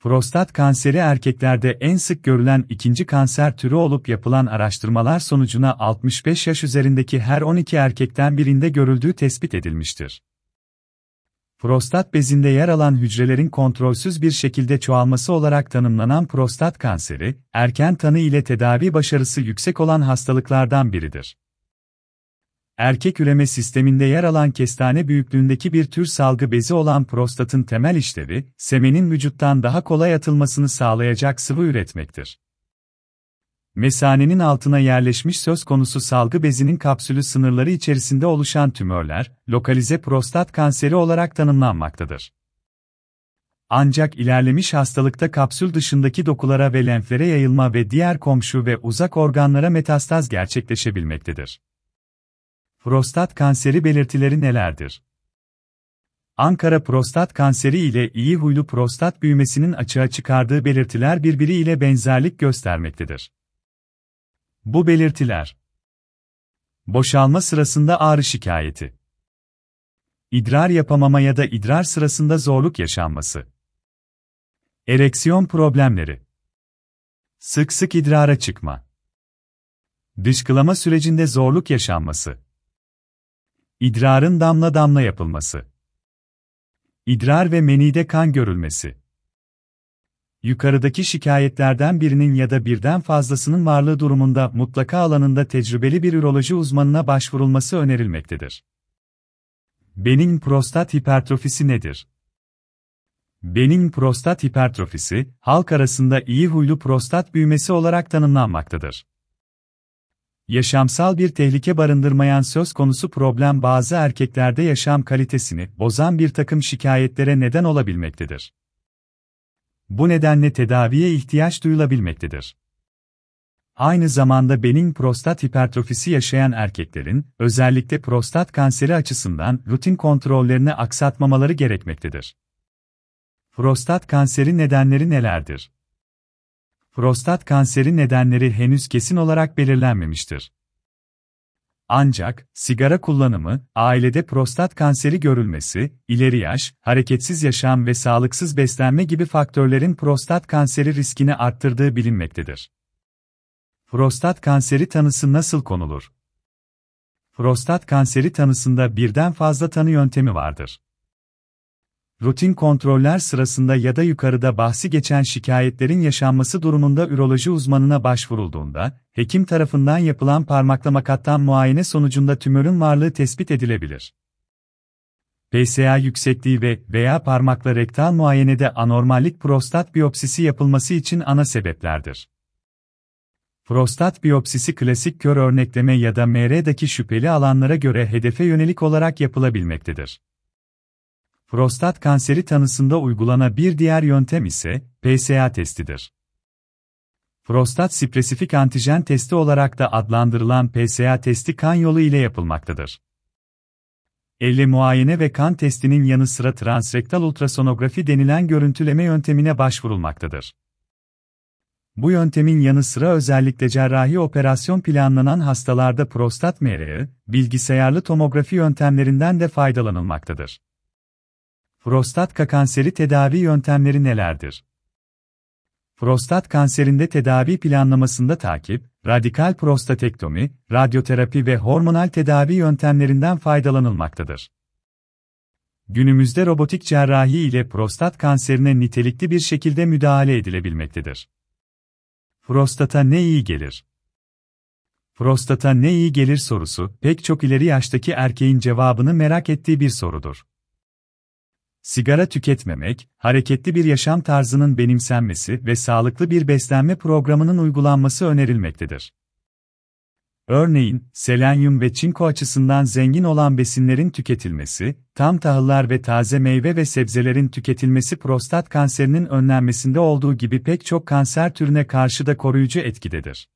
Prostat kanseri erkeklerde en sık görülen ikinci kanser türü olup yapılan araştırmalar sonucuna 65 yaş üzerindeki her 12 erkekten birinde görüldüğü tespit edilmiştir. Prostat bezinde yer alan hücrelerin kontrolsüz bir şekilde çoğalması olarak tanımlanan prostat kanseri, erken tanı ile tedavi başarısı yüksek olan hastalıklardan biridir erkek üreme sisteminde yer alan kestane büyüklüğündeki bir tür salgı bezi olan prostatın temel işlevi, semenin vücuttan daha kolay atılmasını sağlayacak sıvı üretmektir. Mesanenin altına yerleşmiş söz konusu salgı bezinin kapsülü sınırları içerisinde oluşan tümörler, lokalize prostat kanseri olarak tanımlanmaktadır. Ancak ilerlemiş hastalıkta kapsül dışındaki dokulara ve lenflere yayılma ve diğer komşu ve uzak organlara metastaz gerçekleşebilmektedir. Prostat kanseri belirtileri nelerdir? Ankara prostat kanseri ile iyi huylu prostat büyümesinin açığa çıkardığı belirtiler birbiriyle benzerlik göstermektedir. Bu belirtiler Boşalma sırasında ağrı şikayeti İdrar yapamama ya da idrar sırasında zorluk yaşanması Ereksiyon problemleri Sık sık idrara çıkma Dışkılama sürecinde zorluk yaşanması İdrarın damla damla yapılması. İdrar ve menide kan görülmesi. Yukarıdaki şikayetlerden birinin ya da birden fazlasının varlığı durumunda mutlaka alanında tecrübeli bir üroloji uzmanına başvurulması önerilmektedir. Benin prostat hipertrofisi nedir? Benin prostat hipertrofisi, halk arasında iyi huylu prostat büyümesi olarak tanımlanmaktadır yaşamsal bir tehlike barındırmayan söz konusu problem bazı erkeklerde yaşam kalitesini bozan bir takım şikayetlere neden olabilmektedir. Bu nedenle tedaviye ihtiyaç duyulabilmektedir. Aynı zamanda benin prostat hipertrofisi yaşayan erkeklerin, özellikle prostat kanseri açısından rutin kontrollerini aksatmamaları gerekmektedir. Prostat kanseri nedenleri nelerdir? Prostat kanseri nedenleri henüz kesin olarak belirlenmemiştir. Ancak, sigara kullanımı, ailede prostat kanseri görülmesi, ileri yaş, hareketsiz yaşam ve sağlıksız beslenme gibi faktörlerin prostat kanseri riskini arttırdığı bilinmektedir. Prostat kanseri tanısı nasıl konulur? Prostat kanseri tanısında birden fazla tanı yöntemi vardır rutin kontroller sırasında ya da yukarıda bahsi geçen şikayetlerin yaşanması durumunda üroloji uzmanına başvurulduğunda, hekim tarafından yapılan parmaklama kattan muayene sonucunda tümörün varlığı tespit edilebilir. PSA yüksekliği ve veya parmakla rektal muayenede anormallik prostat biyopsisi yapılması için ana sebeplerdir. Prostat biyopsisi klasik kör örnekleme ya da MR'daki şüpheli alanlara göre hedefe yönelik olarak yapılabilmektedir. Prostat kanseri tanısında uygulanan bir diğer yöntem ise PSA testidir. Prostat spesifik antijen testi olarak da adlandırılan PSA testi kan yolu ile yapılmaktadır. Elle muayene ve kan testinin yanı sıra transrektal ultrasonografi denilen görüntüleme yöntemine başvurulmaktadır. Bu yöntemin yanı sıra özellikle cerrahi operasyon planlanan hastalarda prostat MR'ı, bilgisayarlı tomografi yöntemlerinden de faydalanılmaktadır. Prostat kanseri tedavi yöntemleri nelerdir? Prostat kanserinde tedavi planlamasında takip, radikal prostatektomi, radyoterapi ve hormonal tedavi yöntemlerinden faydalanılmaktadır. Günümüzde robotik cerrahi ile prostat kanserine nitelikli bir şekilde müdahale edilebilmektedir. Prostata ne iyi gelir? Prostata ne iyi gelir sorusu, pek çok ileri yaştaki erkeğin cevabını merak ettiği bir sorudur sigara tüketmemek, hareketli bir yaşam tarzının benimsenmesi ve sağlıklı bir beslenme programının uygulanması önerilmektedir. Örneğin, selenyum ve çinko açısından zengin olan besinlerin tüketilmesi, tam tahıllar ve taze meyve ve sebzelerin tüketilmesi prostat kanserinin önlenmesinde olduğu gibi pek çok kanser türüne karşı da koruyucu etkidedir.